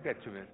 get to it.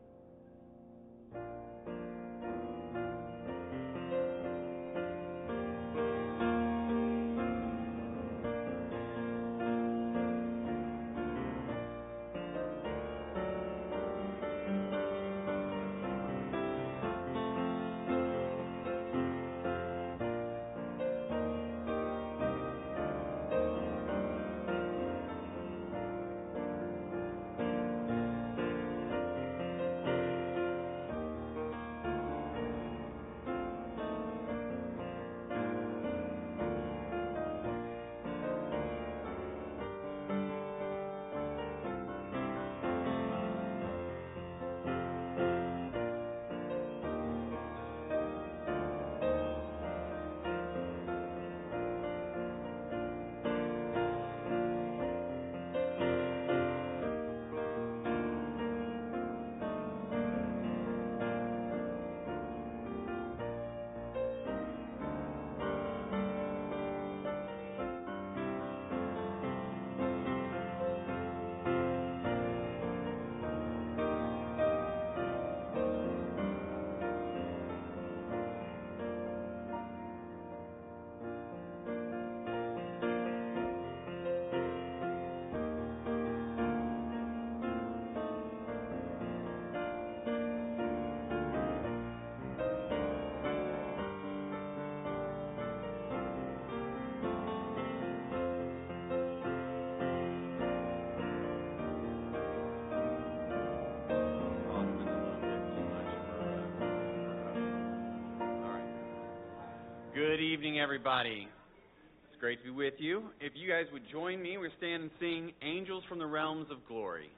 evening, everybody. It's great to be with you. If you guys would join me, we're standing and sing Angels from the Realms of Glory.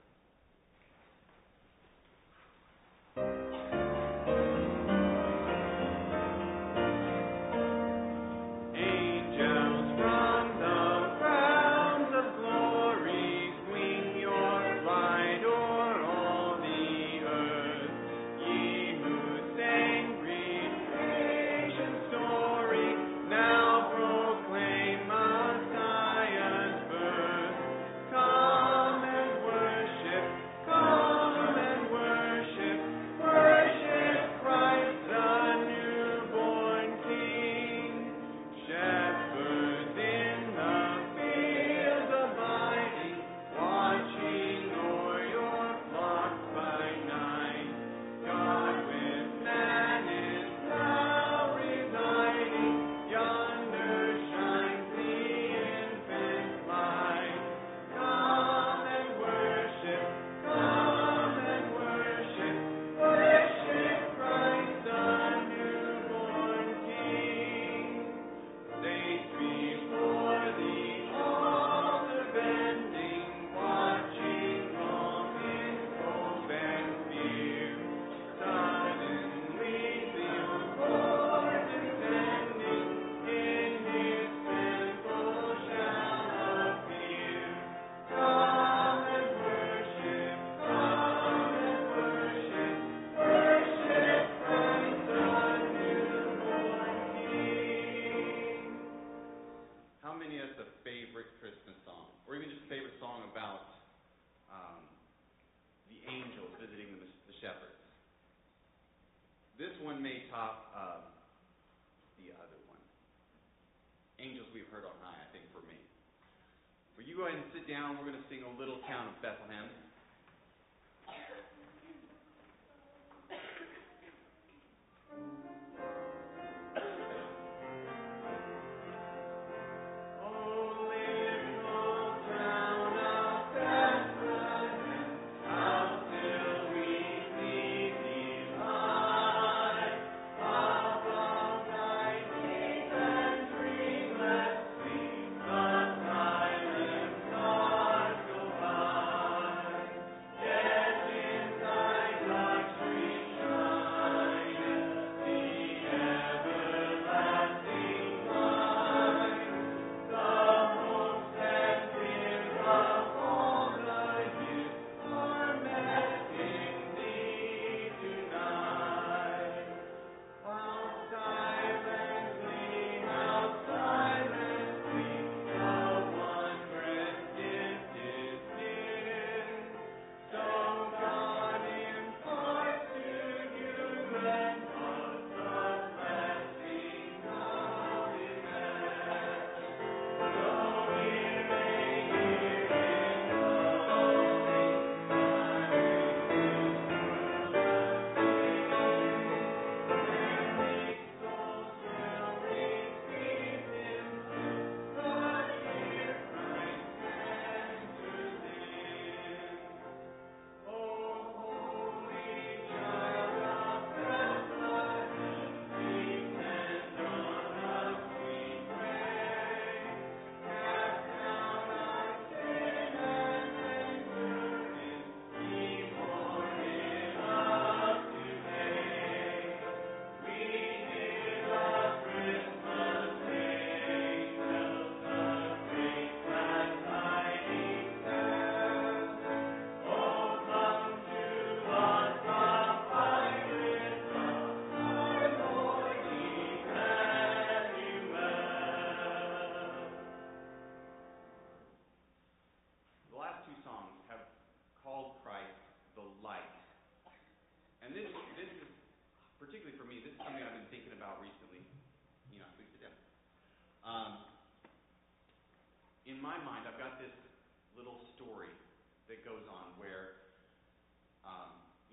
down, we're going to sing a little town of Bethlehem.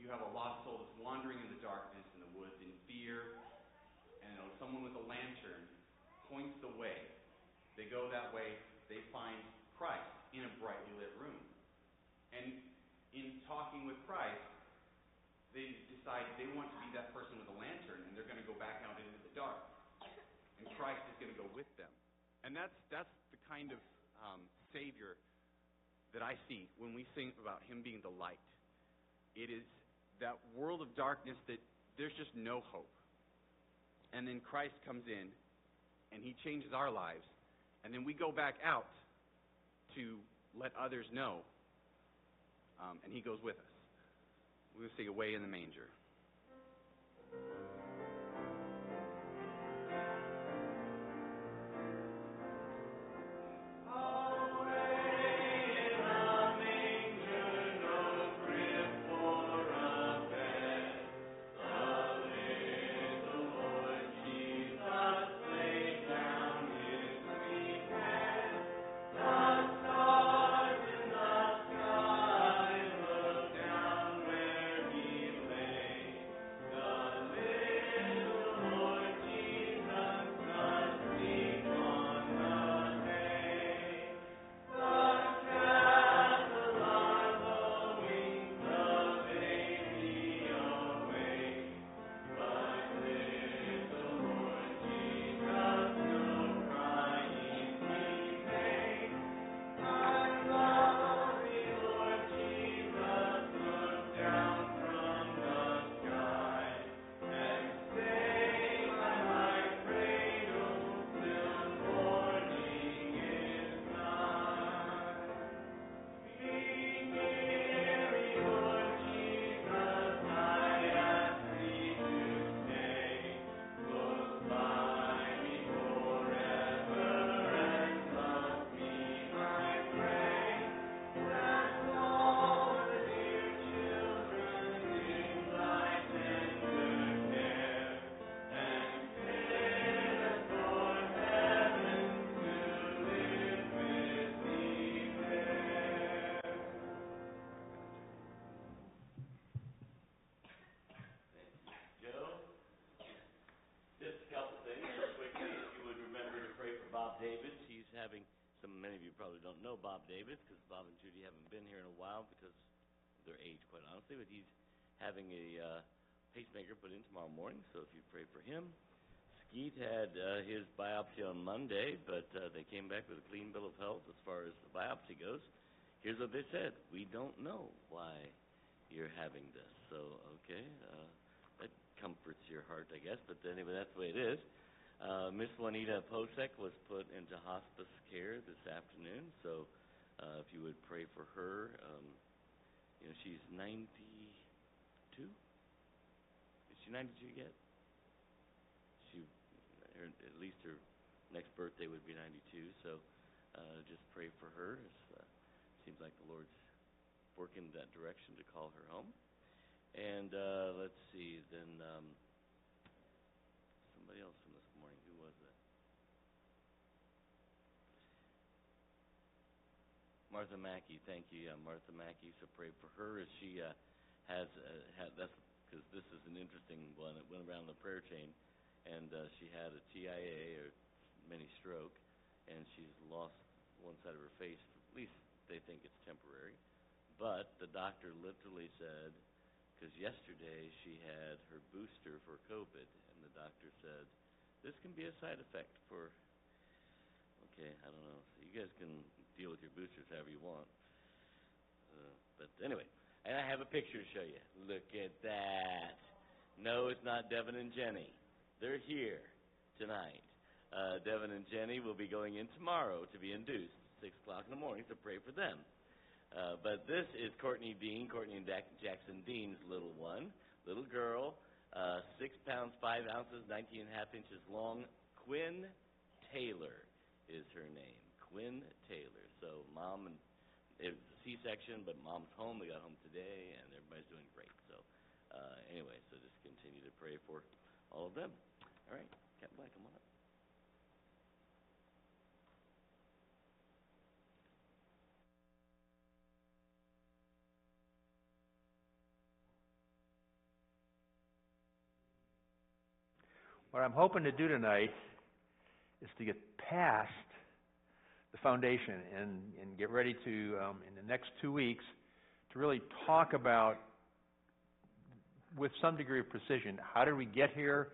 You have a lost soul that's wandering in the darkness in the woods in fear, and someone with a lantern points the way. They go that way, they find Christ in a brightly lit room. And in talking with Christ, they decide they want to be that person with a lantern, and they're going to go back out into the dark. And Christ is going to go with them. And that's, that's the kind of um, Savior that I see when we think about Him being the light. It is that world of darkness that there's just no hope. And then Christ comes in and He changes our lives. And then we go back out to let others know. Um, and He goes with us. To sing Away in the Manger. Honestly. But he's having a uh, pacemaker put in tomorrow morning, so if you pray for him. Skeet had uh, his biopsy on Monday, but uh, they came back with a clean bill of health as far as the biopsy goes. Here's what they said: We don't know why you're having this. So, okay, uh, that comforts your heart, I guess. But anyway, that's the way it is. Uh, Miss Juanita Posek was put into hospice care this afternoon, so uh, if you would pray for her. Um, you know, she's 92. Is she 92 yet? She, her, at least her next birthday would be 92. So uh, just pray for her. It's, uh, seems like the Lord's working that direction to call her home. And uh, let's see, then um, somebody else from this morning. Who was that? Martha Mackey, thank you. Yeah, Martha Mackey. So pray for her as she uh, has uh, had. That's because this is an interesting one. It went around the prayer chain, and uh, she had a TIA or mini stroke, and she's lost one side of her face. At least they think it's temporary. But the doctor literally said, because yesterday she had her booster for COVID, and the doctor said, this can be a side effect for. Okay, I don't know. So you guys can deal with your boosters however you want. Uh, but anyway, and I have a picture to show you. Look at that. No, it's not Devin and Jenny. They're here tonight. Uh, Devin and Jenny will be going in tomorrow to be induced, six o'clock in the morning. So pray for them. Uh, but this is Courtney Dean, Courtney and Jack- Jackson Dean's little one, little girl, uh, six pounds five ounces, nineteen and a half inches long. Quinn Taylor is her name. Quinn Taylor. So mom and it was a C-section, but mom's home. They got home today, and everybody's doing great. So uh, anyway, so just continue to pray for all of them. All right, Captain Black, come on up. What I'm hoping to do tonight is to get past the foundation and, and get ready to, um, in the next two weeks, to really talk about, with some degree of precision, how did we get here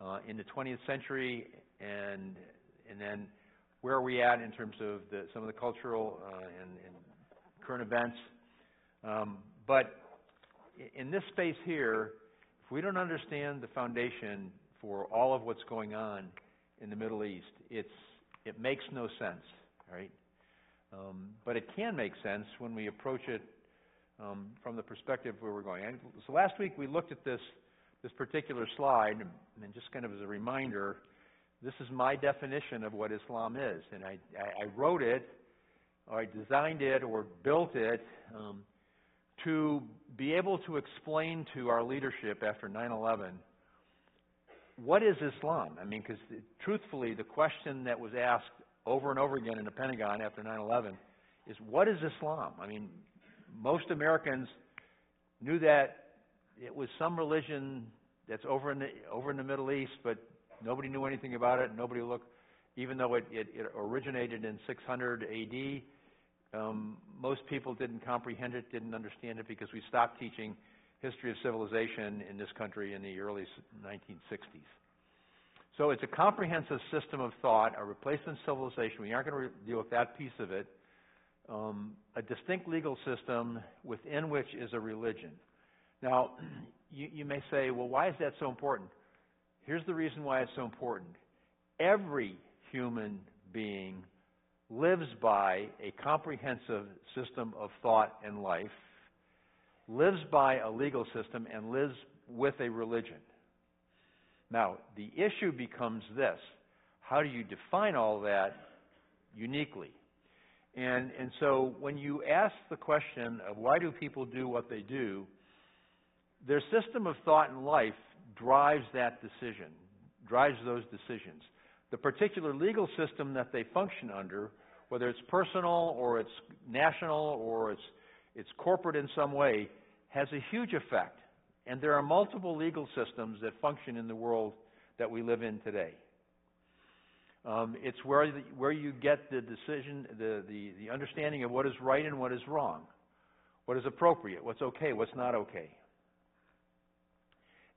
uh, in the 20th century, and and then where are we at in terms of the, some of the cultural uh, and, and current events. Um, but in this space here, if we don't understand the foundation for all of what's going on in the Middle East, it's it makes no sense, right? Um, but it can make sense when we approach it um, from the perspective where we're going. And so last week we looked at this this particular slide, and just kind of as a reminder, this is my definition of what Islam is, and I, I, wrote it, or I designed it, or built it um, to be able to explain to our leadership after 9/11 what is Islam. I mean, because truthfully, the question that was asked over and over again in the Pentagon after 9/11 is, "What is Islam?" I mean, most Americans knew that it was some religion that's over in the over in the Middle East, but nobody knew anything about it. Nobody looked, even though it, it, it originated in 600 A.D. Um, most people didn't comprehend it, didn't understand it, because we stopped teaching history of civilization in this country in the early s- 1960s. So it's a comprehensive system of thought, a replacement civilization. We aren't going to deal with that piece of it. Um, a distinct legal system within which is a religion. Now, you, you may say, well, why is that so important? Here's the reason why it's so important. Every human being lives by a comprehensive system of thought and life, lives by a legal system, and lives with a religion. Now, the issue becomes this how do you define all that uniquely? And, and so when you ask the question of why do people do what they do, their system of thought and life drives that decision, drives those decisions. The particular legal system that they function under, whether it's personal or it's national or it's, it's corporate in some way, has a huge effect. And there are multiple legal systems that function in the world that we live in today. Um, it's where, the, where you get the decision, the, the, the understanding of what is right and what is wrong, what is appropriate, what's okay, what's not okay.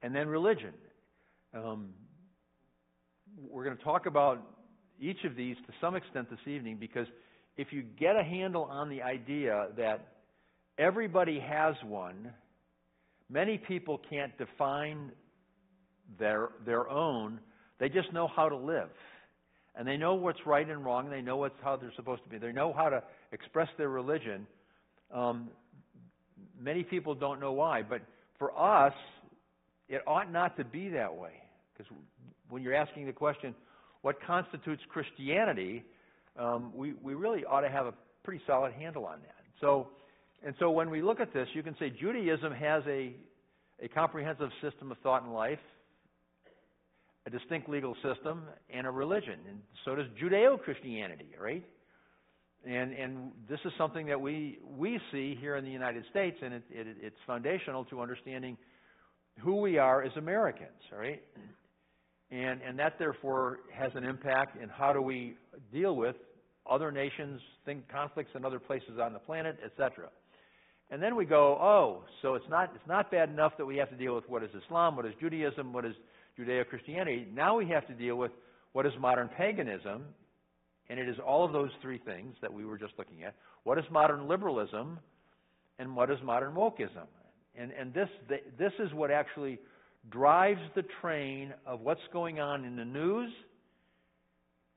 And then religion. Um, we're going to talk about each of these to some extent this evening because if you get a handle on the idea that everybody has one, many people can't define their, their own, they just know how to live. And they know what's right and wrong, and they know what's, how they're supposed to be, they know how to express their religion. Um, many people don't know why, but for us, it ought not to be that way. Because when you're asking the question, what constitutes Christianity, um, we, we really ought to have a pretty solid handle on that. So, and so when we look at this, you can say Judaism has a, a comprehensive system of thought and life, a distinct legal system, and a religion. And so does Judeo Christianity, right? And, and this is something that we, we see here in the United States, and it, it, it's foundational to understanding who we are as Americans, right? And, and that therefore has an impact in how do we deal with other nations, think conflicts in other places on the planet, etc. And then we go, oh, so it's not, it's not bad enough that we have to deal with what is Islam, what is Judaism, what is Judeo Christianity. Now we have to deal with what is modern paganism, and it is all of those three things that we were just looking at. What is modern liberalism, and what is modern wokeism? And, and this, this is what actually drives the train of what's going on in the news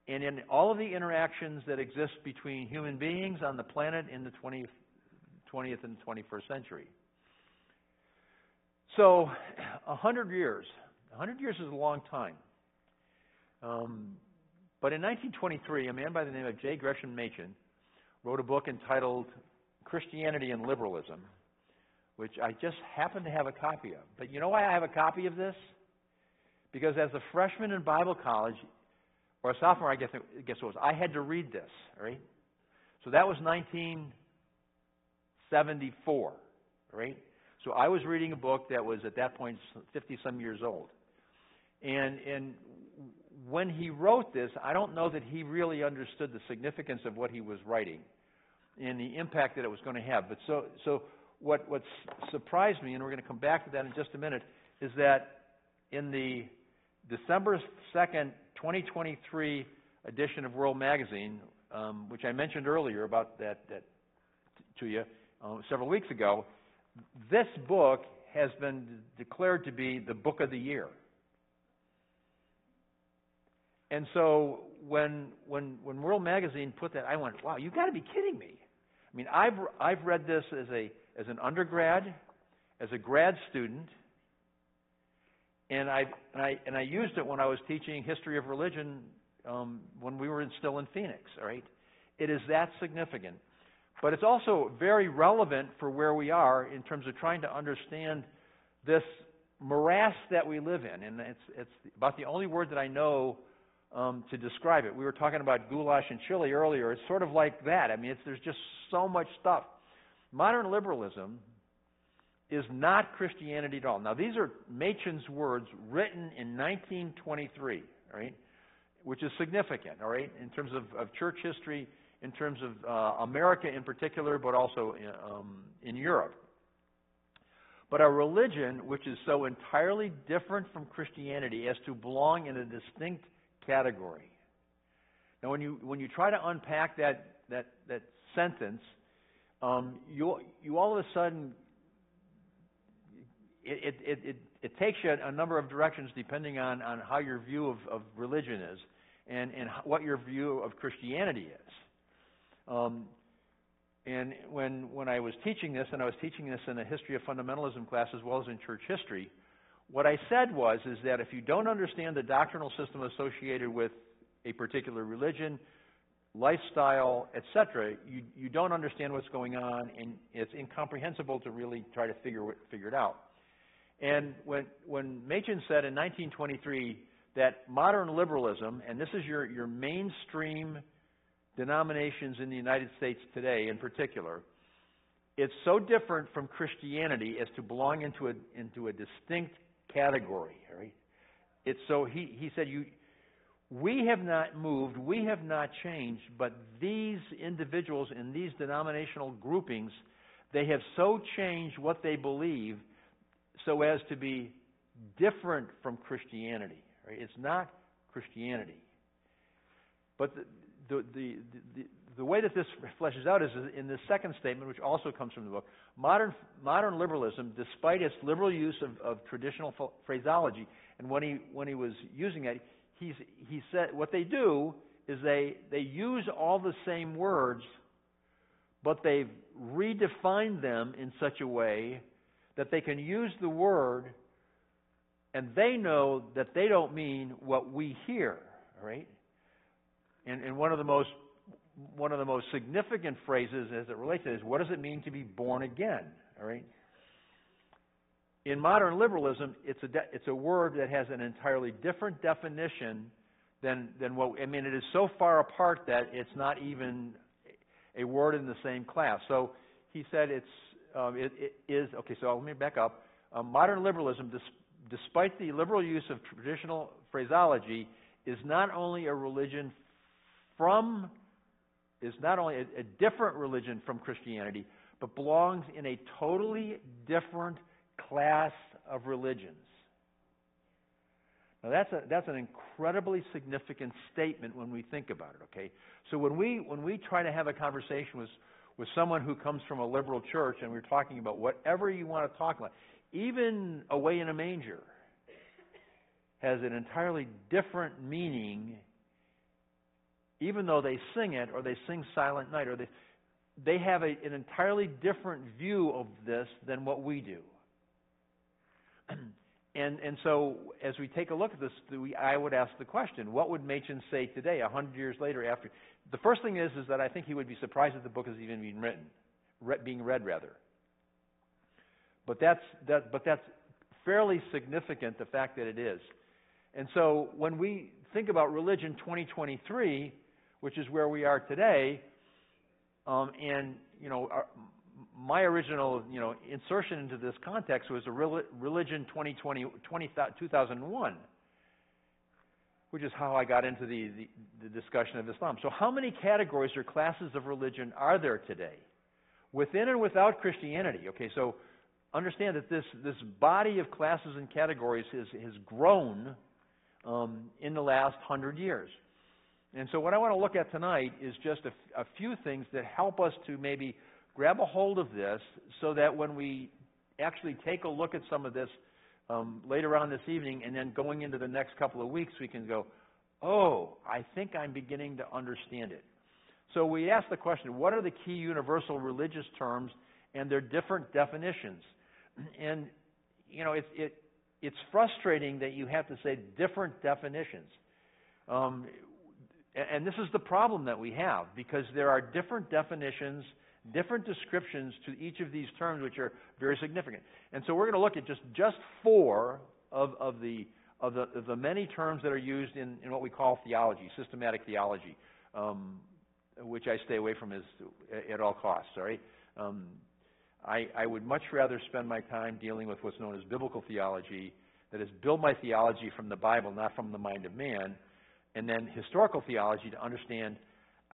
and in all of the interactions that exist between human beings on the planet in the 20th, 20th and 21st century. So, a hundred years. A hundred years is a long time. Um, but in 1923, a man by the name of J. Gresham Machen wrote a book entitled Christianity and Liberalism which I just happen to have a copy of. But you know why I have a copy of this? Because as a freshman in Bible college, or a sophomore, I guess it, guess it was, I had to read this, right? So that was 1974, right? So I was reading a book that was at that point 50 some years old. And, and when he wrote this, I don't know that he really understood the significance of what he was writing and the impact that it was going to have. But so, so what, what surprised me, and we're going to come back to that in just a minute, is that in the December 2nd, 2023 edition of World Magazine, um, which I mentioned earlier about that, that to you uh, several weeks ago, this book has been declared to be the book of the year. And so when when when World Magazine put that, I went, "Wow, you've got to be kidding me!" I mean, I've I've read this as a as an undergrad, as a grad student, and I and I and I used it when I was teaching history of religion um, when we were in, still in Phoenix. All right, it is that significant, but it's also very relevant for where we are in terms of trying to understand this morass that we live in, and it's it's about the only word that I know um, to describe it. We were talking about goulash and chili earlier. It's sort of like that. I mean, there's just so much stuff. Modern liberalism is not Christianity at all. Now, these are Machen's words written in 1923, right? which is significant, all right, in terms of, of church history, in terms of uh, America in particular, but also in, um, in Europe. But a religion which is so entirely different from Christianity as to belong in a distinct category. Now, when you when you try to unpack that that that sentence, um, you you all of a sudden it it it, it takes you a number of directions depending on on how your view of, of religion is and and what your view of Christianity is. Um, and when when I was teaching this, and I was teaching this in a history of fundamentalism class as well as in church history, what I said was is that if you don't understand the doctrinal system associated with a particular religion, lifestyle, etc., you, you don't understand what's going on, and it's incomprehensible to really try to figure figure it out. And when when Machen said in 1923 that modern liberalism, and this is your your mainstream denominations in the United States today, in particular, it's so different from Christianity as to belong into a into a distinct category. Right? It's so he, he said, you, we have not moved, we have not changed, but these individuals in these denominational groupings, they have so changed what they believe so as to be different from Christianity. Right? It's not Christianity. But the, the, the, the, way that this fleshes out is in the second statement, which also comes from the book. Modern, modern liberalism, despite its liberal use of, of traditional phraseology, and when he, when he was using it, he's, he said what they do is they, they use all the same words, but they've redefined them in such a way that they can use the word and they know that they don't mean what we hear, right? And, and one of the most one of the most significant phrases as it relates to this, what does it mean to be born again? All right. In modern liberalism, it's a it's a word that has an entirely different definition than than what I mean. It is so far apart that it's not even a word in the same class. So he said it's um, it, it is okay. So let me back up. Uh, modern liberalism, dis- despite the liberal use of traditional phraseology, is not only a religion from is not only a, a different religion from Christianity, but belongs in a totally different class of religions. Now that's a, that's an incredibly significant statement when we think about it. Okay, so when we when we try to have a conversation with with someone who comes from a liberal church and we're talking about whatever you want to talk about, even away in a manger has an entirely different meaning even though they sing it or they sing Silent Night or they they have a, an entirely different view of this than what we do. and and so as we take a look at this, we, I would ask the question: What would Machen say today, a hundred years later? After the first thing is is that I think he would be surprised that the book has even been written, being read rather. But that's that. But that's fairly significant. The fact that it is. And so when we think about religion 2023, which is where we are today. Um, and you know, our, my original you know insertion into this context was a religion 2020, 20, 2001. which is how I got into the, the, the discussion of Islam. So, how many categories or classes of religion are there today? Within and without Christianity. Okay, so understand that this, this body of classes and categories has, has grown um, in the last hundred years. And so, what I want to look at tonight is just a, a few things that help us to maybe grab a hold of this so that when we actually take a look at some of this um, later on this evening and then going into the next couple of weeks, we can go, oh, I think I'm beginning to understand it. So we ask the question what are the key universal religious terms and their different definitions? And, you know, it, it's frustrating that you have to say different definitions. Um, and this is the problem that we have because there are different definitions, different descriptions to each of these terms which are very significant. And so we're going to look at just, just four of, of, the, of, the, of the many terms that are used in, in what we call theology, systematic theology, um, which I stay away from at all costs, right? Um, I, I would much rather spend my time dealing with what's known as biblical theology, that is, build my theology from the Bible, not from the mind of man, and then historical theology to understand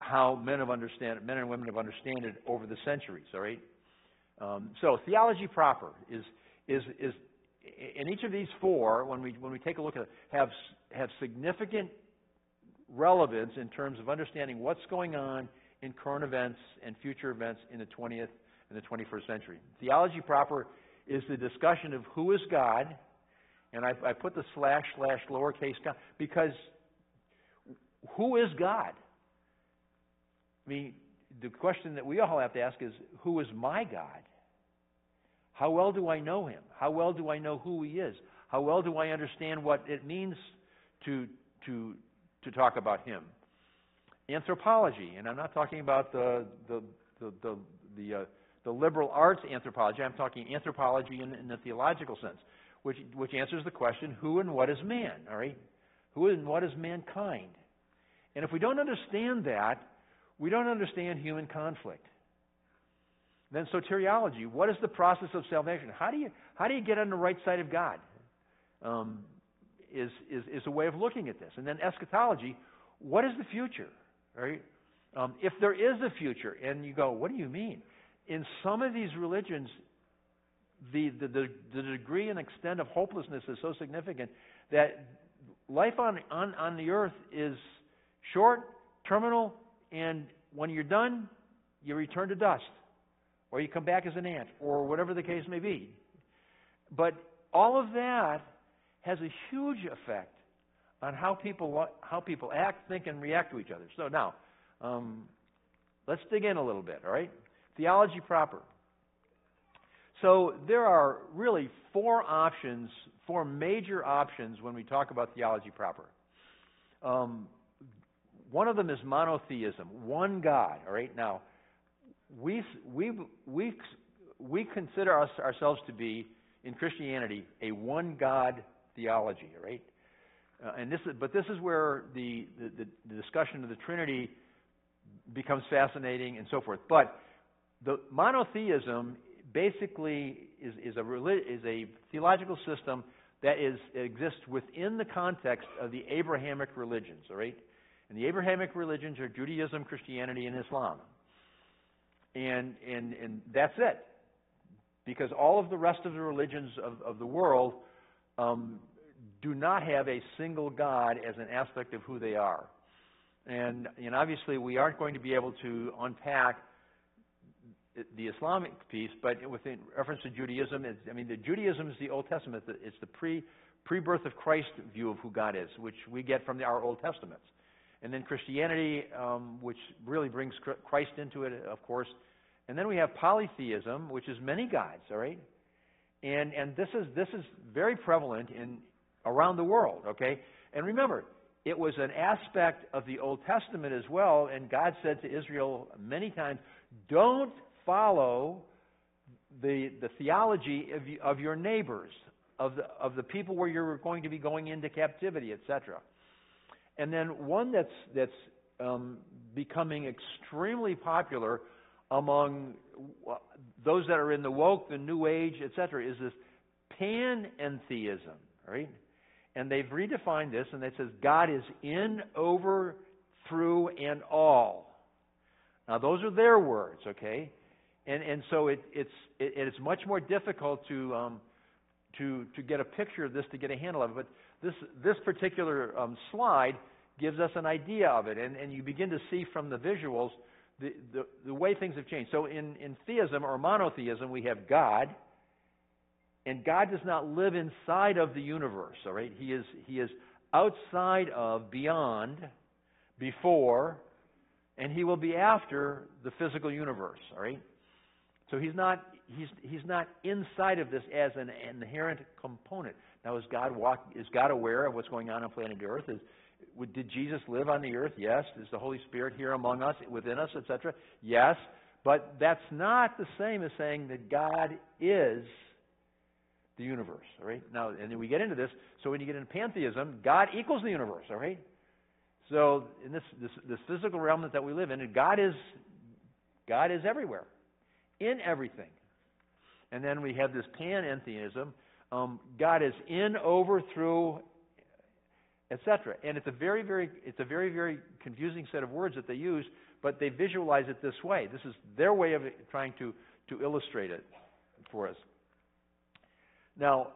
how men have understand men and women have understood it over the centuries. All right. Um, so theology proper is is is in each of these four when we when we take a look at it have have significant relevance in terms of understanding what's going on in current events and future events in the 20th and the 21st century. Theology proper is the discussion of who is God, and I, I put the slash slash lowercase God because who is God? I mean, the question that we all have to ask is who is my God? How well do I know him? How well do I know who he is? How well do I understand what it means to, to, to talk about him? Anthropology, and I'm not talking about the, the, the, the, the, uh, the liberal arts anthropology, I'm talking anthropology in, in the theological sense, which, which answers the question who and what is man, all right? Who and what is mankind? And if we don't understand that, we don't understand human conflict. Then soteriology, what is the process of salvation? How do you, how do you get on the right side of God? Um, is, is, is a way of looking at this. And then eschatology, what is the future? Right? Um, if there is a future, and you go, what do you mean? In some of these religions, the, the, the, the degree and extent of hopelessness is so significant that life on, on, on the earth is short, terminal, and when you're done, you return to dust. Or you come back as an ant, or whatever the case may be. But all of that has a huge effect on how people, how people act, think, and react to each other. So now, um, let's dig in a little bit, all right? Theology proper. So there are really four options, four major options when we talk about theology proper. Um, one of them is monotheism, one God. All right. Now, we we we we consider us, ourselves to be in Christianity a one God theology. All right. Uh, and this is, but this is where the, the, the discussion of the Trinity becomes fascinating and so forth. But the monotheism basically is, is, a, is a theological system that is, exists within the context of the Abrahamic religions, all right? And the Abrahamic religions are Judaism, Christianity, and Islam. And, and, and that's it. Because all of the rest of the religions of, of the world um, do not have a single God as an aspect of who they are. And, and obviously, we aren't going to be able to unpack the Islamic piece, but within reference to Judaism, I mean, the Judaism is the Old Testament. It's the pre pre birth of Christ view of who God is, which we get from the, our Old Testaments. And then Christianity, um, which really brings Christ into it, of course. And then we have polytheism, which is many gods, all right? And, and this, is, this is very prevalent in, around the world, okay? And remember, it was an aspect of the Old Testament as well, and God said to Israel many times, don't follow the, the theology of, of your neighbors, of the, of the people where you're going to be going into captivity, etc. And then one that's, that's um, becoming extremely popular among those that are in the woke, the new age, etc., is this panentheism, right? and they've redefined this, and it says God is in, over, through, and all. Now, those are their words, okay? And and so it, it's it, it's much more difficult to um, to to get a picture of this to get a handle of it. But this this particular um, slide gives us an idea of it, and and you begin to see from the visuals the the, the way things have changed. So in in theism or monotheism, we have God. And God does not live inside of the universe, all right? He is, he is outside of, beyond, before, and he will be after the physical universe, all right? So he's not, he's, he's not inside of this as an inherent component. Now, is God, walk, is God aware of what's going on on planet Earth? Is, did Jesus live on the earth? Yes. Is the Holy Spirit here among us, within us, etc.? Yes. But that's not the same as saying that God is the universe, all right? Now, and then we get into this. So when you get into pantheism, God equals the universe, all right? So in this this, this physical realm that we live in, God is God is everywhere, in everything. And then we have this panentheism. Um, God is in, over, through, etc. And it's a very, very, it's a very, very confusing set of words that they use, but they visualize it this way. This is their way of trying to to illustrate it for us. Now,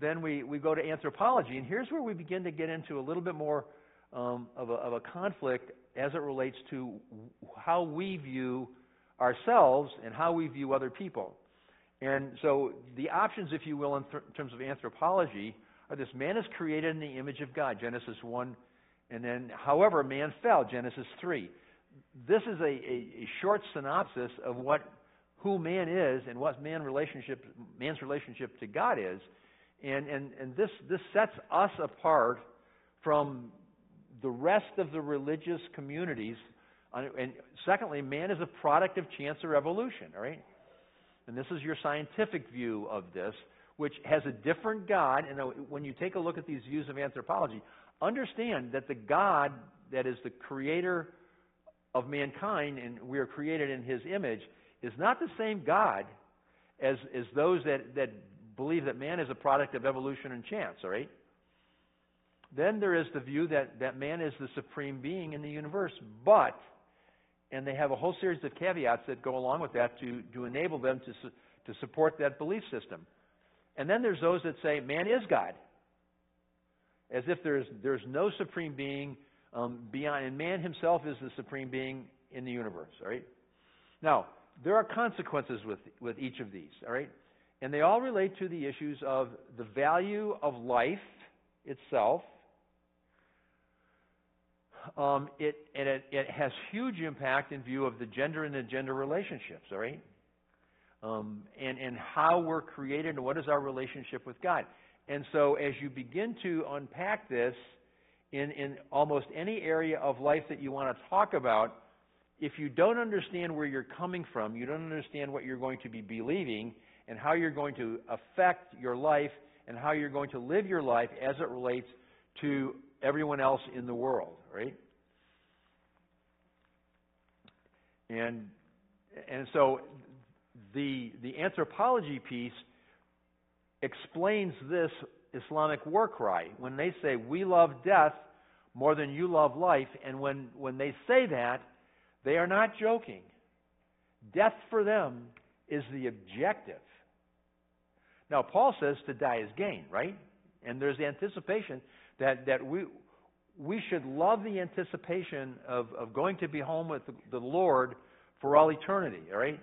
then we, we go to anthropology, and here's where we begin to get into a little bit more um, of, a, of a conflict as it relates to how we view ourselves and how we view other people. And so the options, if you will, in, th- in terms of anthropology are this man is created in the image of God, Genesis 1, and then, however, man fell, Genesis 3. This is a, a, a short synopsis of what who man is and what man relationship man's relationship to God is. And and, and this this sets us apart from the rest of the religious communities. And secondly, man is a product of chance or evolution, all right? And this is your scientific view of this, which has a different God. And when you take a look at these views of anthropology, understand that the God that is the creator of mankind and we are created in his image is not the same God as, as those that, that believe that man is a product of evolution and chance, all right? Then there is the view that, that man is the supreme being in the universe, but, and they have a whole series of caveats that go along with that to, to enable them to, su- to support that belief system. And then there's those that say man is God, as if there's, there's no supreme being um, beyond, and man himself is the supreme being in the universe, all right? Now, there are consequences with, with each of these, all right? And they all relate to the issues of the value of life itself. Um, it, and it, it has huge impact in view of the gender and the gender relationships, all right? Um, and, and how we're created and what is our relationship with God. And so as you begin to unpack this in, in almost any area of life that you want to talk about, if you don't understand where you're coming from, you don't understand what you're going to be believing and how you're going to affect your life and how you're going to live your life as it relates to everyone else in the world, right? And and so the the anthropology piece explains this Islamic war cry when they say we love death more than you love life and when when they say that they are not joking. Death for them is the objective. Now, Paul says to die is gain, right? And there's the anticipation that, that we, we should love the anticipation of, of going to be home with the, Lord for all eternity, all right?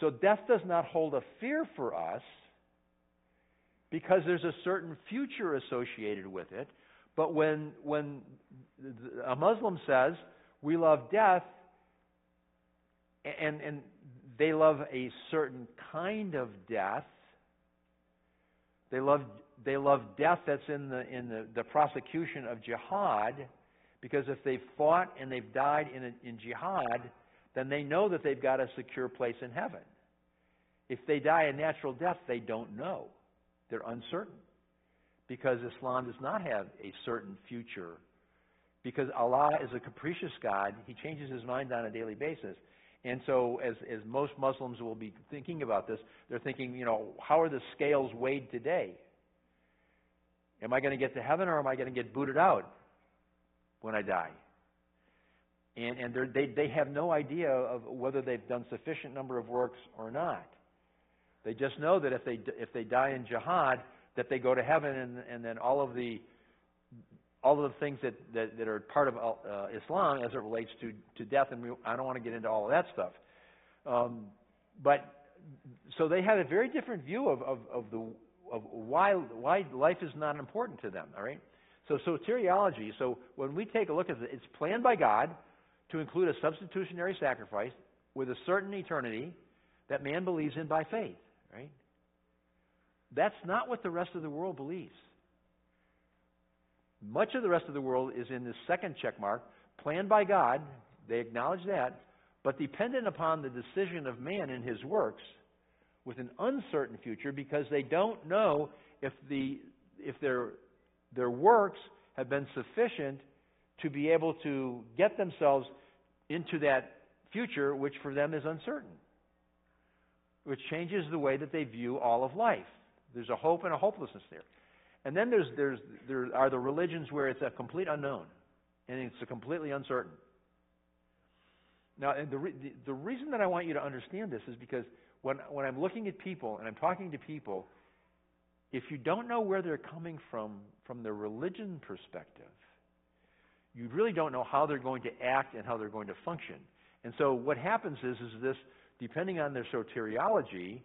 So death does not hold a fear for us because there's a certain future associated with it. But when, when a Muslim says, we love death, and, and they love a certain kind of death. They love, they love death that's in, the, in the, the prosecution of jihad, because if they've fought and they've died in, a, in jihad, then they know that they've got a secure place in heaven. If they die a natural death, they don't know. They're uncertain. Because Islam does not have a certain future because Allah is a capricious God. He changes his mind on a daily basis. And so, as, as most Muslims will be thinking about this, they're thinking, you know, how are the scales weighed today? Am I going to get to heaven or am I going to get booted out when I die? And, and they, they have no idea of whether they've done sufficient number of works or not. They just know that if they, if they die in jihad, that they go to heaven and, and then all of the, all of the things that, that, that are part of uh, Islam as it relates to, to death, and we, I don't want to get into all of that stuff. Um, but so they have a very different view of, of, of the why why life is not important to them. All right. So soteriology. So when we take a look at it, it's planned by God to include a substitutionary sacrifice with a certain eternity that man believes in by faith. Right. That's not what the rest of the world believes. Much of the rest of the world is in this second check mark, planned by God. They acknowledge that, but dependent upon the decision of man in his works with an uncertain future because they don't know if the if their their works have been sufficient to be able to get themselves into that future which for them is uncertain which changes the way that they view all of life. There's a hope and a hopelessness there. And then there's there's there are the religions where it's a complete unknown and it's a completely uncertain. Now the, the the reason that I want you to understand this is because when, when I'm looking at people and I'm talking to people, if you don't know where they're coming from from their religion perspective, you really don't know how they're going to act and how they're going to function. And so what happens is, is this, depending on their soteriology,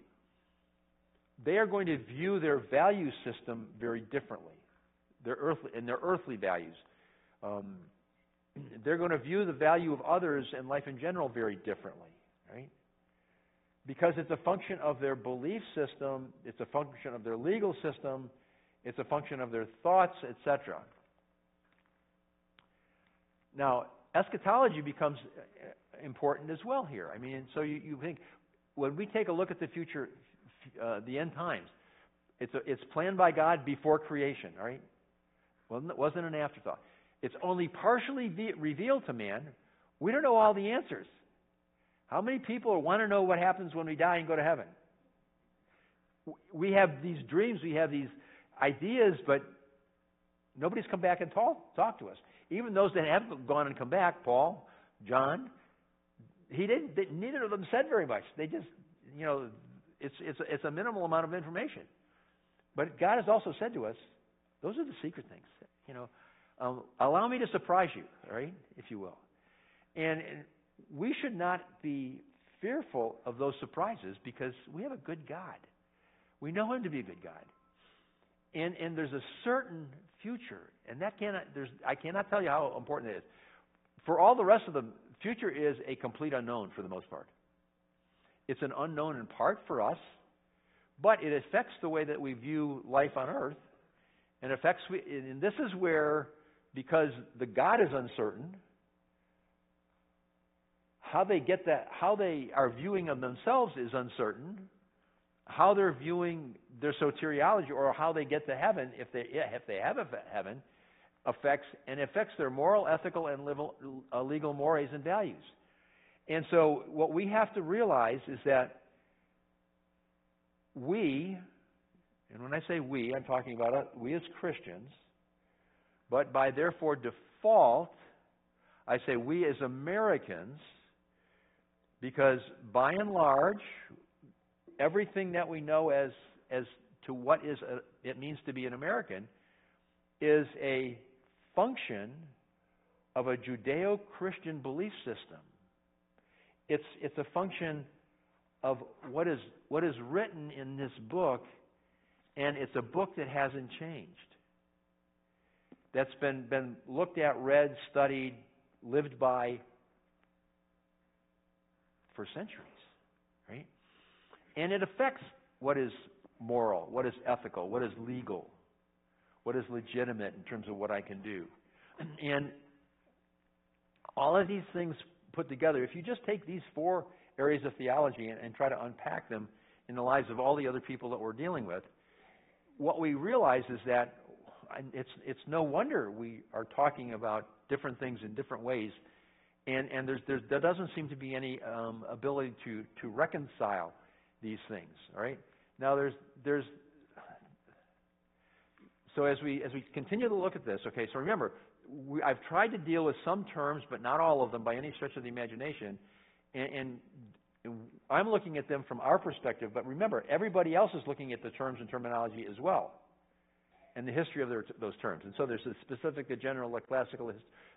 they are going to view their value system very differently, their earthly, and their earthly values. Um, they're going to view the value of others and life in general very differently, right? Because it's a function of their belief system, it's a function of their legal system, it's a function of their thoughts, etc. Now, eschatology becomes uh, important as well here. I mean, so you, you think when we take a look at the future, uh, the end times, it's, a, it's planned by God before creation, all right? Well, it wasn't an afterthought. It's only partially ve- revealed to man. We don't know all the answers. How many people want to know what happens when we die and go to heaven? We have these dreams, we have these ideas, but nobody's come back and talk, talk to us. Even those that have gone and come back, Paul, John, he didn't. They, neither of them said very much. They just, you know, it's it's a, it's a minimal amount of information. But God has also said to us, those are the secret things. You know, um, allow me to surprise you, right, if you will. And, and we should not be fearful of those surprises because we have a good God. We know Him to be a good God. And, and there's a certain future, and that cannot, there's, I cannot tell you how important it is. For all the rest of the future is a complete unknown for the most part. It's an unknown in part for us, but it affects the way that we view life on earth, and affects, and this is where, because the God is uncertain, how they get that, how they are viewing of themselves is uncertain. How they're viewing their soteriology or how they get to heaven, if they if they have a heaven, affects and affects their moral, ethical, and legal, uh, mores and values. And so, what we have to realize is that we, and when I say we, I'm talking about uh, we as Christians, but by therefore default, I say we as Americans because by and large, everything that we know as, as to what is a, it means to be an American is a function of a Judeo Christian belief system. It's, it's a function of what is, what is written in this book, and it's a book that hasn't changed. That's been, been looked at, read, studied, lived by for centuries, right? And it affects what is moral, what is ethical, what is legal, what is legitimate in terms of what I can do. And all of these things put together, if you just take these four areas of theology and, and try to unpack them in the lives of all the other people that we're dealing with, what we realize is that it's, it's no wonder we are talking about different things in different ways and, and there's, there's, there doesn't seem to be any um, ability to, to reconcile these things, all right? Now, there's, there's so as we as we continue to look at this, okay, so remember, we, I've tried to deal with some terms, but not all of them by any stretch of the imagination, and, and I'm looking at them from our perspective. But remember, everybody else is looking at the terms and terminology as well, and the history of their, those terms. And so there's the specific, the general, the classical,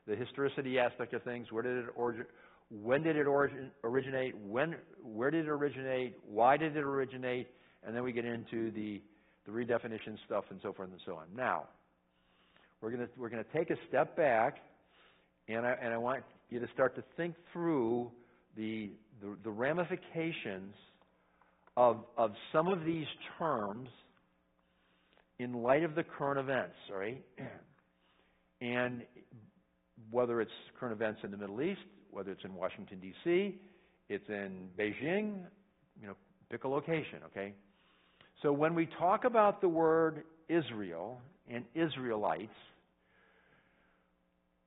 the historicity aspect of things. Where did it origin? When did it origin, originate? When? Where did it originate? Why did it originate? And then we get into the the redefinition stuff and so forth and so on. Now, we're going to we're to take a step back, and I and I want you to start to think through the the, the ramifications of of some of these terms in light of the current events. All right, and whether it's current events in the Middle East, whether it's in Washington D.C., it's in Beijing, you know, pick a location. Okay. So when we talk about the word Israel and Israelites,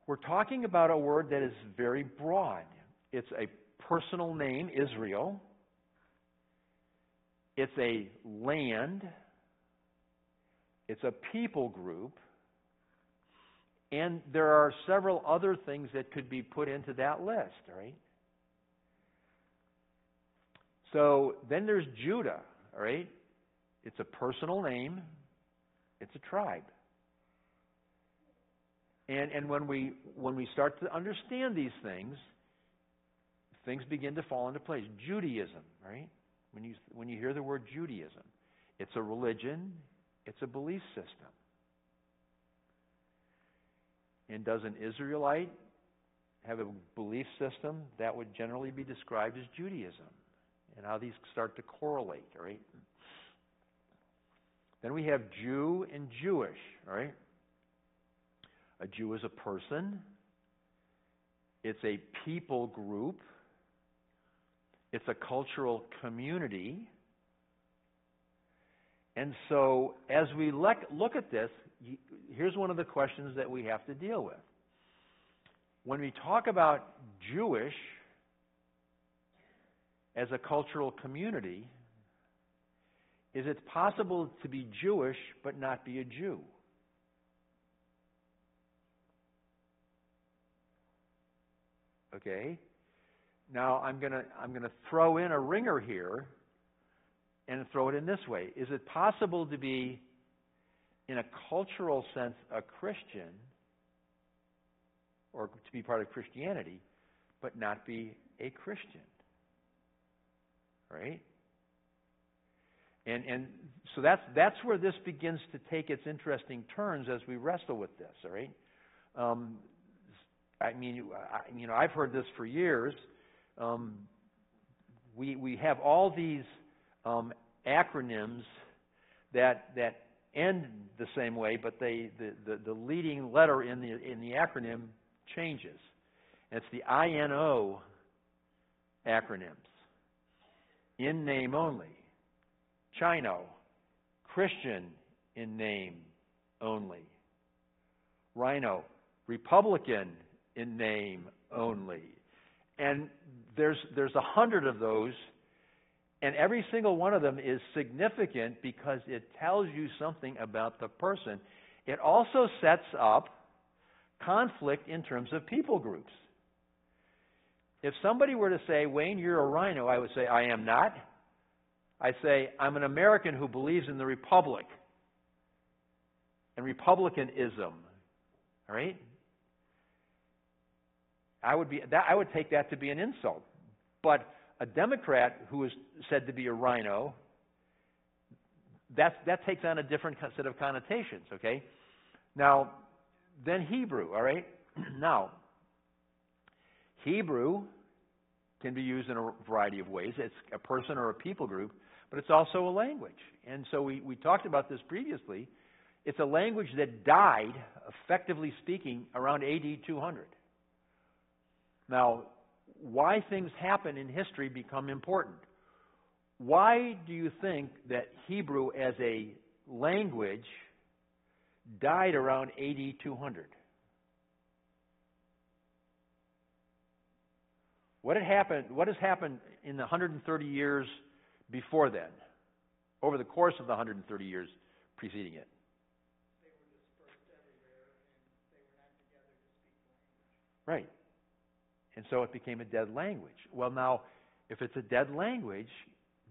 we're talking about a word that is very broad. It's a personal name, Israel. It's a land. It's a people group. And there are several other things that could be put into that list, right? So then there's Judah, right? It's a personal name, it's a tribe. And, and when, we, when we start to understand these things, things begin to fall into place. Judaism, right? When you, when you hear the word Judaism, it's a religion, it's a belief system. And does an Israelite have a belief system that would generally be described as Judaism? And how these start to correlate, right? Then we have Jew and Jewish, right? A Jew is a person, it's a people group, it's a cultural community. And so, as we look, at this, here's one of the questions that we have to deal with. When we talk about Jewish as a cultural community, is it possible to be Jewish but not be a Jew? Okay? Now I'm going to I'm going to throw in a ringer here and throw it in this way. Is it possible to be in a cultural sense a Christian or to be part of Christianity but not be a Christian? Right? And, and so that's, that's where this begins to take its interesting turns as we wrestle with this, all right? Um, I mean, I, you know, I've heard this for years. Um, we, we have all these um, acronyms that, that end the same way, but they, the, the, the leading letter in the, in the acronym changes. And it's the INO acronyms. In name only. Chino, Christian in name only. RINO, Republican in name only. And there's, there's a hundred of those, and every single one of them is significant because it tells you something about the person. It also sets up conflict in terms of people groups. If somebody were to say, Wayne, you're a RINO, I would say, I am not. I say, I'm an American who believes in the Republic and Republicanism. All right? I would, be, that, I would take that to be an insult. But a Democrat who is said to be a RINO, that's, that takes on a different set of connotations, okay? Now, then Hebrew, all right? now, Hebrew can be used in a variety of ways. It's a person or a people group, but it's also a language. And so we, we talked about this previously. It's a language that died, effectively speaking, around AD 200. Now, why things happen in history become important. Why do you think that Hebrew as a language died around AD 200? What had happened? What has happened in the 130 years before then? Over the course of the 130 years preceding it? Right. And so it became a dead language. Well, now, if it's a dead language,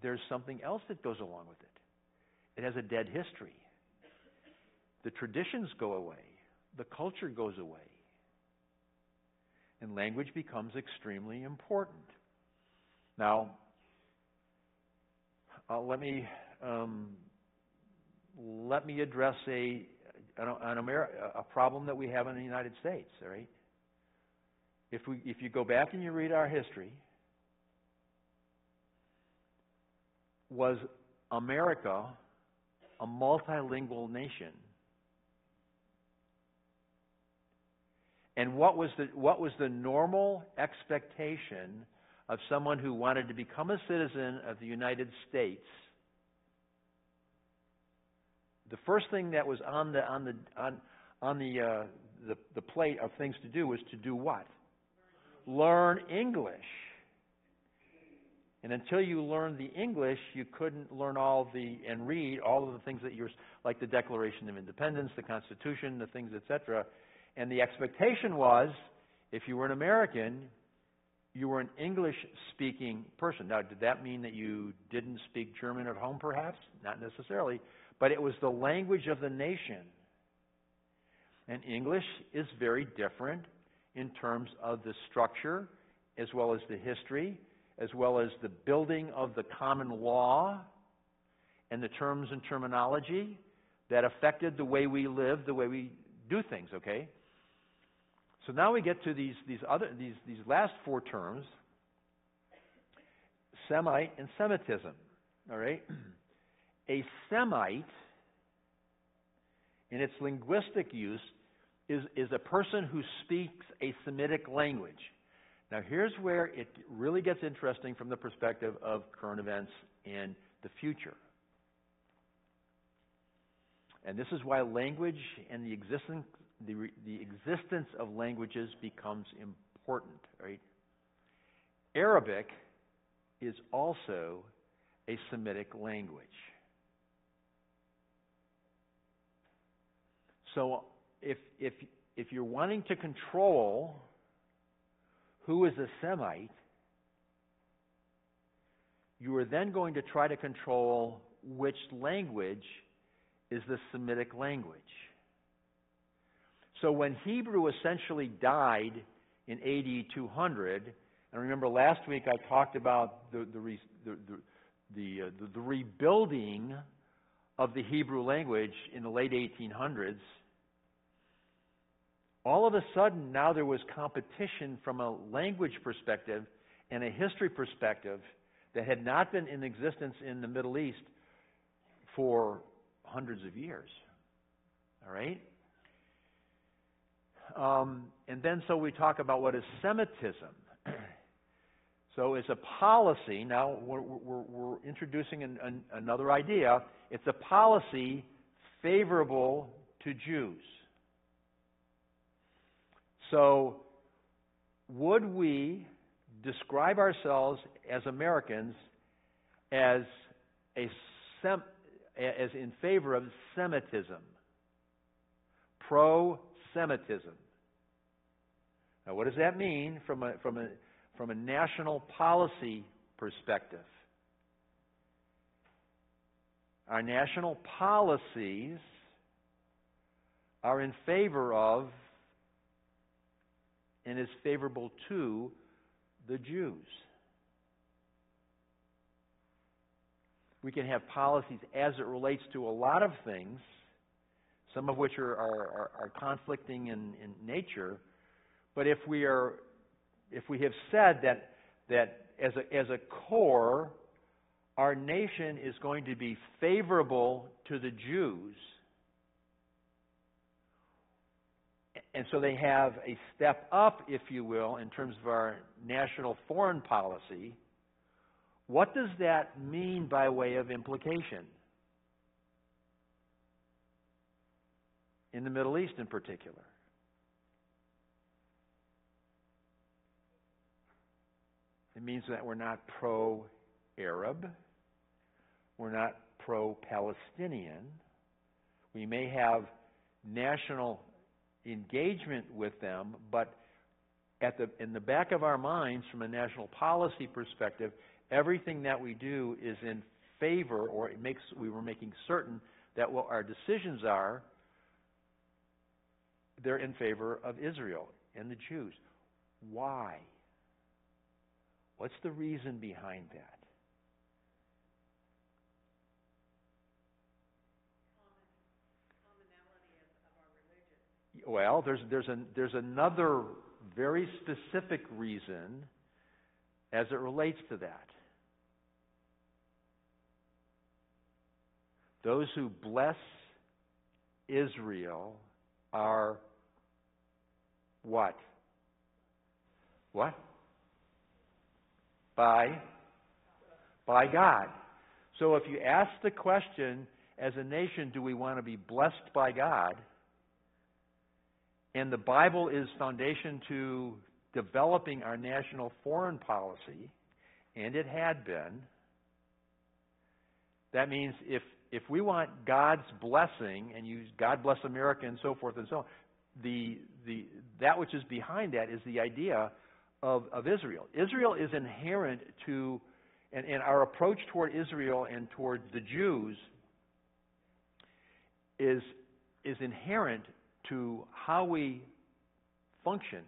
there's something else that goes along with it. It has a dead history. The traditions go away, the culture goes away. And language becomes extremely important. Now, uh, let me um, let me address a an, an Ameri- a problem that we have in the United States. All right. If we if you go back and you read our history, was America a multilingual nation? And what was the what was the normal expectation of someone who wanted to become a citizen of the United States? The first thing that was on the on the on on the uh, the, the plate of things to do was to do what? Learn English. And until you learned the English, you couldn't learn all the and read all of the things that you're like the Declaration of Independence, the Constitution, the things, etc. And the expectation was, if you were an American, you were an English-speaking person. Now, did that mean that you didn't speak German at home, perhaps? Not necessarily, but it was the language of the nation. And English is very different in terms of the structure, as well as the history, as well as the building of the common law and the terms and terminology that affected the way we live, the way we do things, okay? So now we get to these, these other these, these last four terms, Semite and Semitism. All right? A Semite in its linguistic use is, is a person who speaks a Semitic language. Now, here's where it really gets interesting from the perspective of current events and the future. And this is why language and the existence, the, the existence of languages becomes important, right? Arabic is also a Semitic language. So if, if, if you're wanting to control who is a Semite, you are then going to try to control which language is the Semitic language. So when Hebrew essentially died in AD 200, and remember last week I talked about the, the, the, the, uh, the, the rebuilding of the Hebrew language in the late 1800s, all of a sudden now there was competition from a language perspective and a history perspective that had not been in existence in the Middle East for hundreds of years. All right? Um, and then so we talk about what is Semitism. so it's a policy. Now we're, we're, we're introducing an, an, another idea. It's a policy favorable to Jews. So, would we describe ourselves as Americans as a sem- as in favor of Semitism, pro-Semitism? Now, what does that mean from a from a from a national policy perspective? Our national policies are in favor of and is favorable to the Jews. We can have policies as it relates to a lot of things, some of which are, are, are conflicting in, in nature. But if we are, if we have said that that as a, as a core, our nation is going to be favorable to the Jews, and so they have a step up, if you will, in terms of our national foreign policy. What does that mean by way of implication? In the Middle East, in particular. It means that we're not pro Arab, we're not pro Palestinian. We may have national engagement with them, but at the, in the back of our minds, from a national policy perspective, everything that we do is in favor, or it makes, we were making certain that what our decisions are, they're in favor of Israel and the Jews. Why? What's the reason behind that? Well, there's, there's, an, there's another very specific reason as it relates to that. Those who bless Israel are what? What? By by God. So if you ask the question as a nation, do we want to be blessed by God? And the Bible is foundation to developing our national foreign policy, and it had been. That means if if we want God's blessing and use God bless America and so forth and so on, the the that which is behind that is the idea of, of Israel. Israel is inherent to and, and our approach toward Israel and toward the Jews is is inherent to how we function.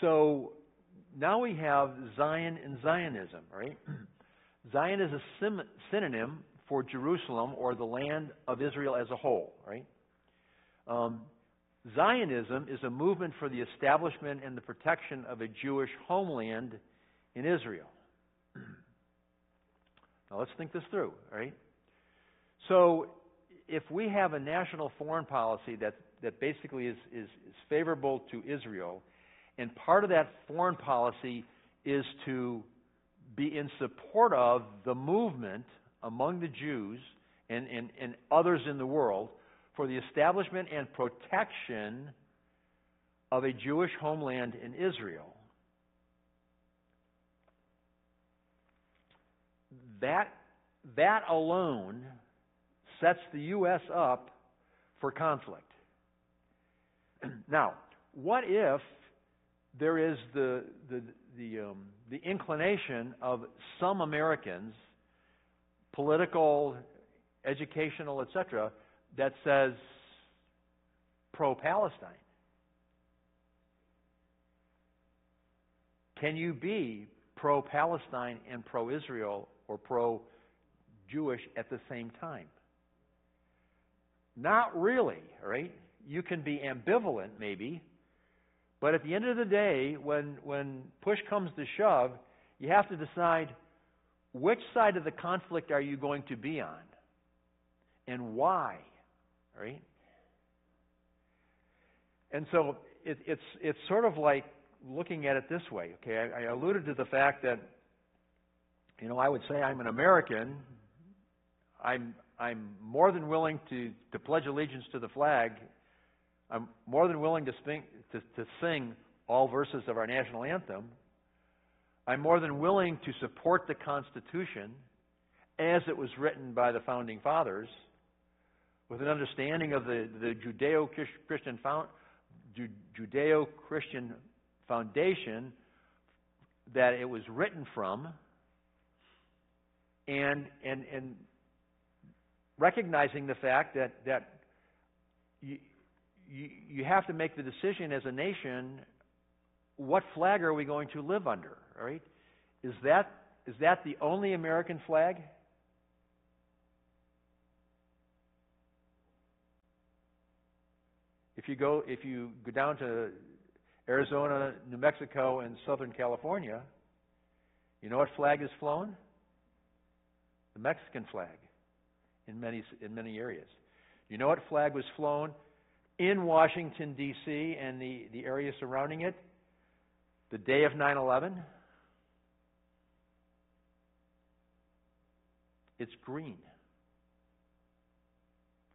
So now we have Zion and Zionism, right? Zion is a synonym for Jerusalem or the land of Israel as a whole, right? Um, Zionism is a movement for the establishment and the protection of a Jewish homeland in Israel. now let's think this through, right? So if we have a national foreign policy that, that basically is, is, is favorable to Israel, and part of that foreign policy is to be in support of the movement among the Jews and, and, and others in the world for the establishment and protection of a Jewish homeland in Israel. That, that alone sets the U.S. up for conflict. Now, what if there is the, the, the, um, the inclination of some Americans, political, educational, etc., that says pro Palestine? Can you be pro Palestine and pro Israel or pro Jewish at the same time? Not really, right? You can be ambivalent, maybe, but at the end of the day, when, when push comes to shove, you have to decide which side of the conflict are you going to be on and why, right? And so it, it's, it's sort of like looking at it this way, okay? I, I alluded to the fact that, you know, I would say I'm an American. I'm, I'm more than willing to, to pledge allegiance to the flag. I'm more than willing to, sping, to, to sing all verses of our national anthem. I'm more than willing to support the Constitution as it was written by the founding fathers with an understanding of the, the Judeo-Christian Judeo-Christian foundation that it was written from and, and, and recognizing the fact that, that you, you, you have to make the decision as a nation what flag are we going to live under, right? Is that, is that the only American flag? If you go if you go down to Arizona, New Mexico, and Southern California, you know what flag is flown? The Mexican flag in many in many areas. You know what flag was flown in Washington D.C. and the, the area surrounding it the day of 9/11? It's green.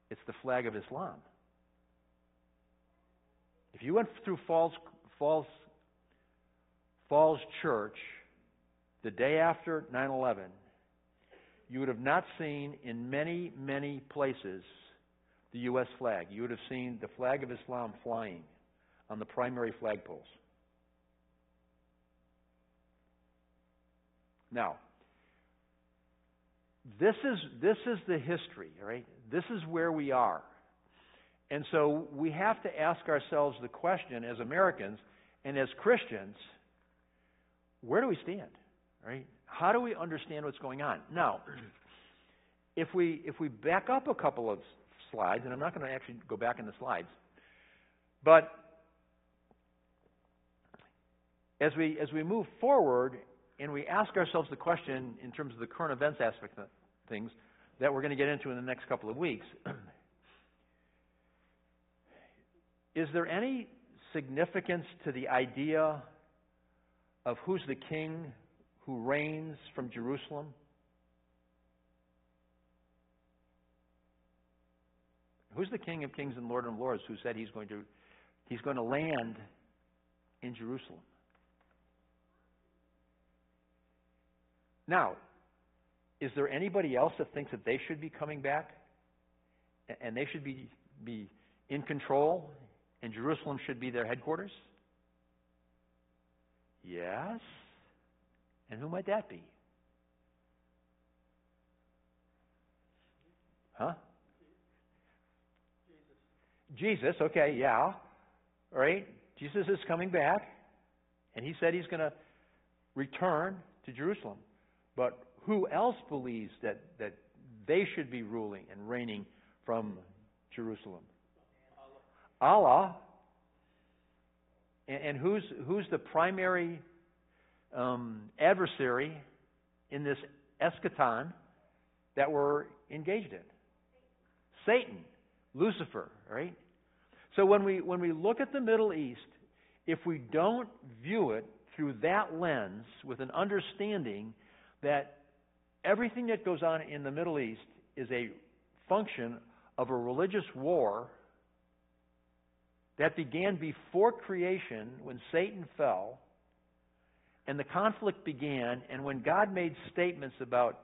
It's the flag of Islam. If you went through Falls, Falls, Falls Church the day after 9 11, you would have not seen in many, many places the U.S. flag. You would have seen the flag of Islam flying on the primary flagpoles. Now, this is, this is the history, right? This is where we are. And so we have to ask ourselves the question as Americans and as Christians, where do we stand, right? How do we understand what's going on? Now, if we if we back up a couple of slides, and I'm not going to actually go back in the slides, but as we as we move forward and we ask ourselves the question in terms of the current events aspect of things that we're going to get into in the next couple of weeks, is there any significance to the idea of who's the king who reigns from Jerusalem? Who's the King of Kings and Lord of Lords who said he's going to he's going to land in Jerusalem? Now, is there anybody else that thinks that they should be coming back and they should be be in control and Jerusalem should be their headquarters? Yes. And who might that be? Huh? Jesus, okay, yeah. Right. Jesus is coming back, and he said he's going to return to Jerusalem. But who else believes that, that they should be ruling and reigning from Jerusalem? Allah. And, and who's, who's the primary um, adversary in this eschaton that we're engaged in? Satan, Lucifer, right? So when we when we look at the Middle East, if we don't view it through that lens with an understanding that everything that goes on in the Middle East is a function of a religious war that began before creation when Satan fell and the conflict began and when God made statements about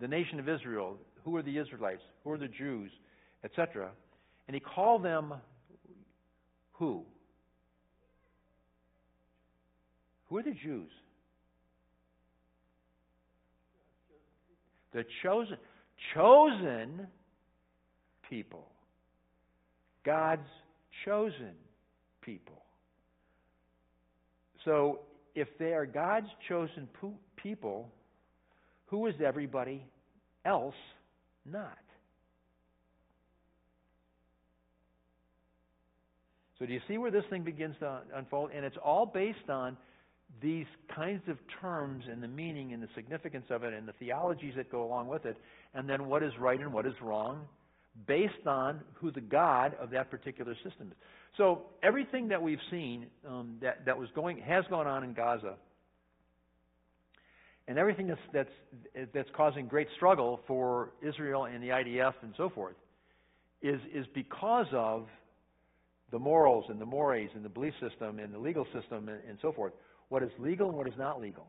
the nation of Israel, who are the Israelites, who are the Jews, etc. And he called them who? Who are the Jews? The chosen chosen people. God's chosen people. So, if they are God's chosen people, who is everybody else not? So, do you see where this thing begins to unfold? And it's all based on these kinds of terms and the meaning and the significance of it and the theologies that go along with it, and then what is right and what is wrong, based on who the God of that particular system is. So everything that we've seen um, that that was going has gone on in Gaza, and everything that's that's that's causing great struggle for Israel and the IDF and so forth, is is because of the morals and the mores and the belief system and the legal system and, and so forth. What is legal and what is not legal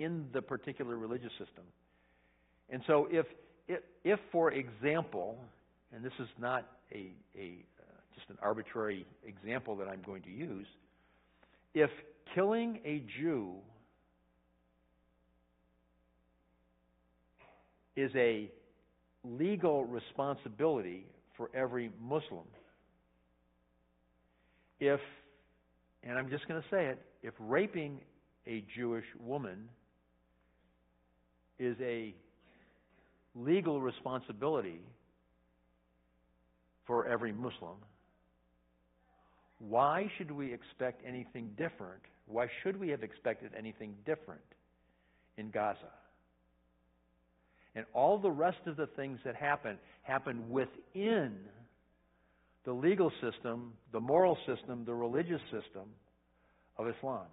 in the particular religious system. And so if if, if for example, and this is not a, a just an arbitrary example that I'm going to use, if killing a Jew is a legal responsibility for every Muslim, if, and I'm just going to say it, if raping a Jewish woman is a legal responsibility for every Muslim, why should we expect anything different? Why should we have expected anything different in Gaza? And all the rest of the things that happen happen within the legal system, the moral system, the religious system of Islam.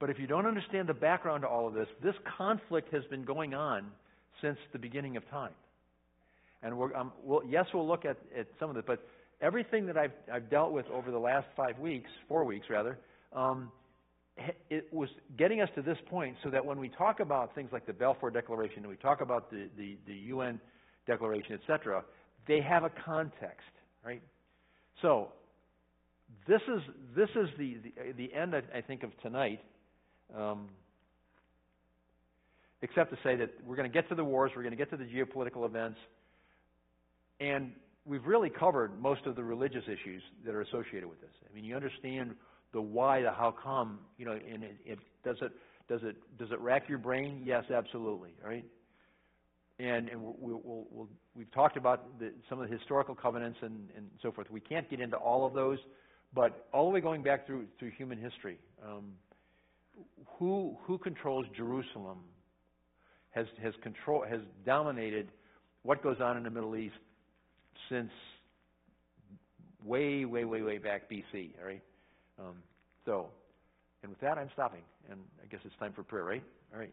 But if you don't understand the background to all of this, this conflict has been going on since the beginning of time. And um, we'll, yes, we'll look at, at some of it, but everything that I've, I've dealt with over the last five weeks, four weeks rather, um, it was getting us to this point so that when we talk about things like the Balfour Declaration and we talk about the, the, the UN Declaration, etc., they have a context, right? So this is this is the the, the end, I, think, of tonight. Um, except to say that we're going to get to the wars, we're going to get to the geopolitical events, and we've really covered most of the religious issues that are associated with this. I mean, you understand the why, the how come, you know, and it, it does it does it does it rack your brain? Yes, absolutely, right? And and we'll, we'll, we'll, we've talked about the, some of the historical covenants and, and so forth. We can't get into all of those, but all the way going back through through human history, um, who who controls Jerusalem has has control has dominated what goes on in the Middle East since way way way way back BC. All right. Um, so, and with that, I'm stopping, and I guess it's time for prayer, right? All right.